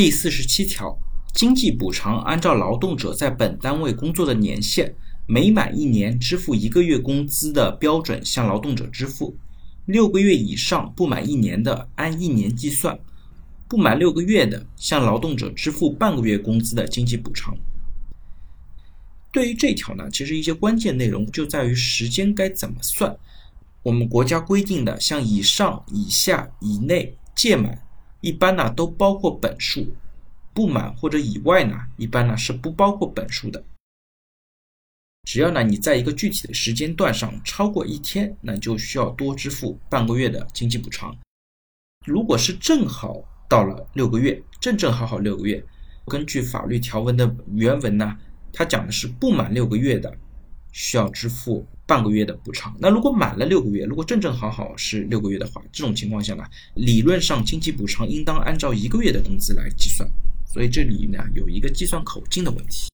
第四十七条，经济补偿按照劳动者在本单位工作的年限，每满一年支付一个月工资的标准向劳动者支付。六个月以上不满一年的，按一年计算；不满六个月的，向劳动者支付半个月工资的经济补偿。对于这条呢，其实一些关键内容就在于时间该怎么算。我们国家规定的，像以上、以下、以内、届满，一般呢都包括本数；不满或者以外呢，一般呢是不包括本数的。只要呢你在一个具体的时间段上超过一天，那就需要多支付半个月的经济补偿。如果是正好到了六个月，正正好好六个月，根据法律条文的原文呢，它讲的是不满六个月的，需要支付半个月的补偿。那如果满了六个月，如果正正好好是六个月的话，这种情况下呢，理论上经济补偿应当按照一个月的工资来计算。所以这里呢有一个计算口径的问题。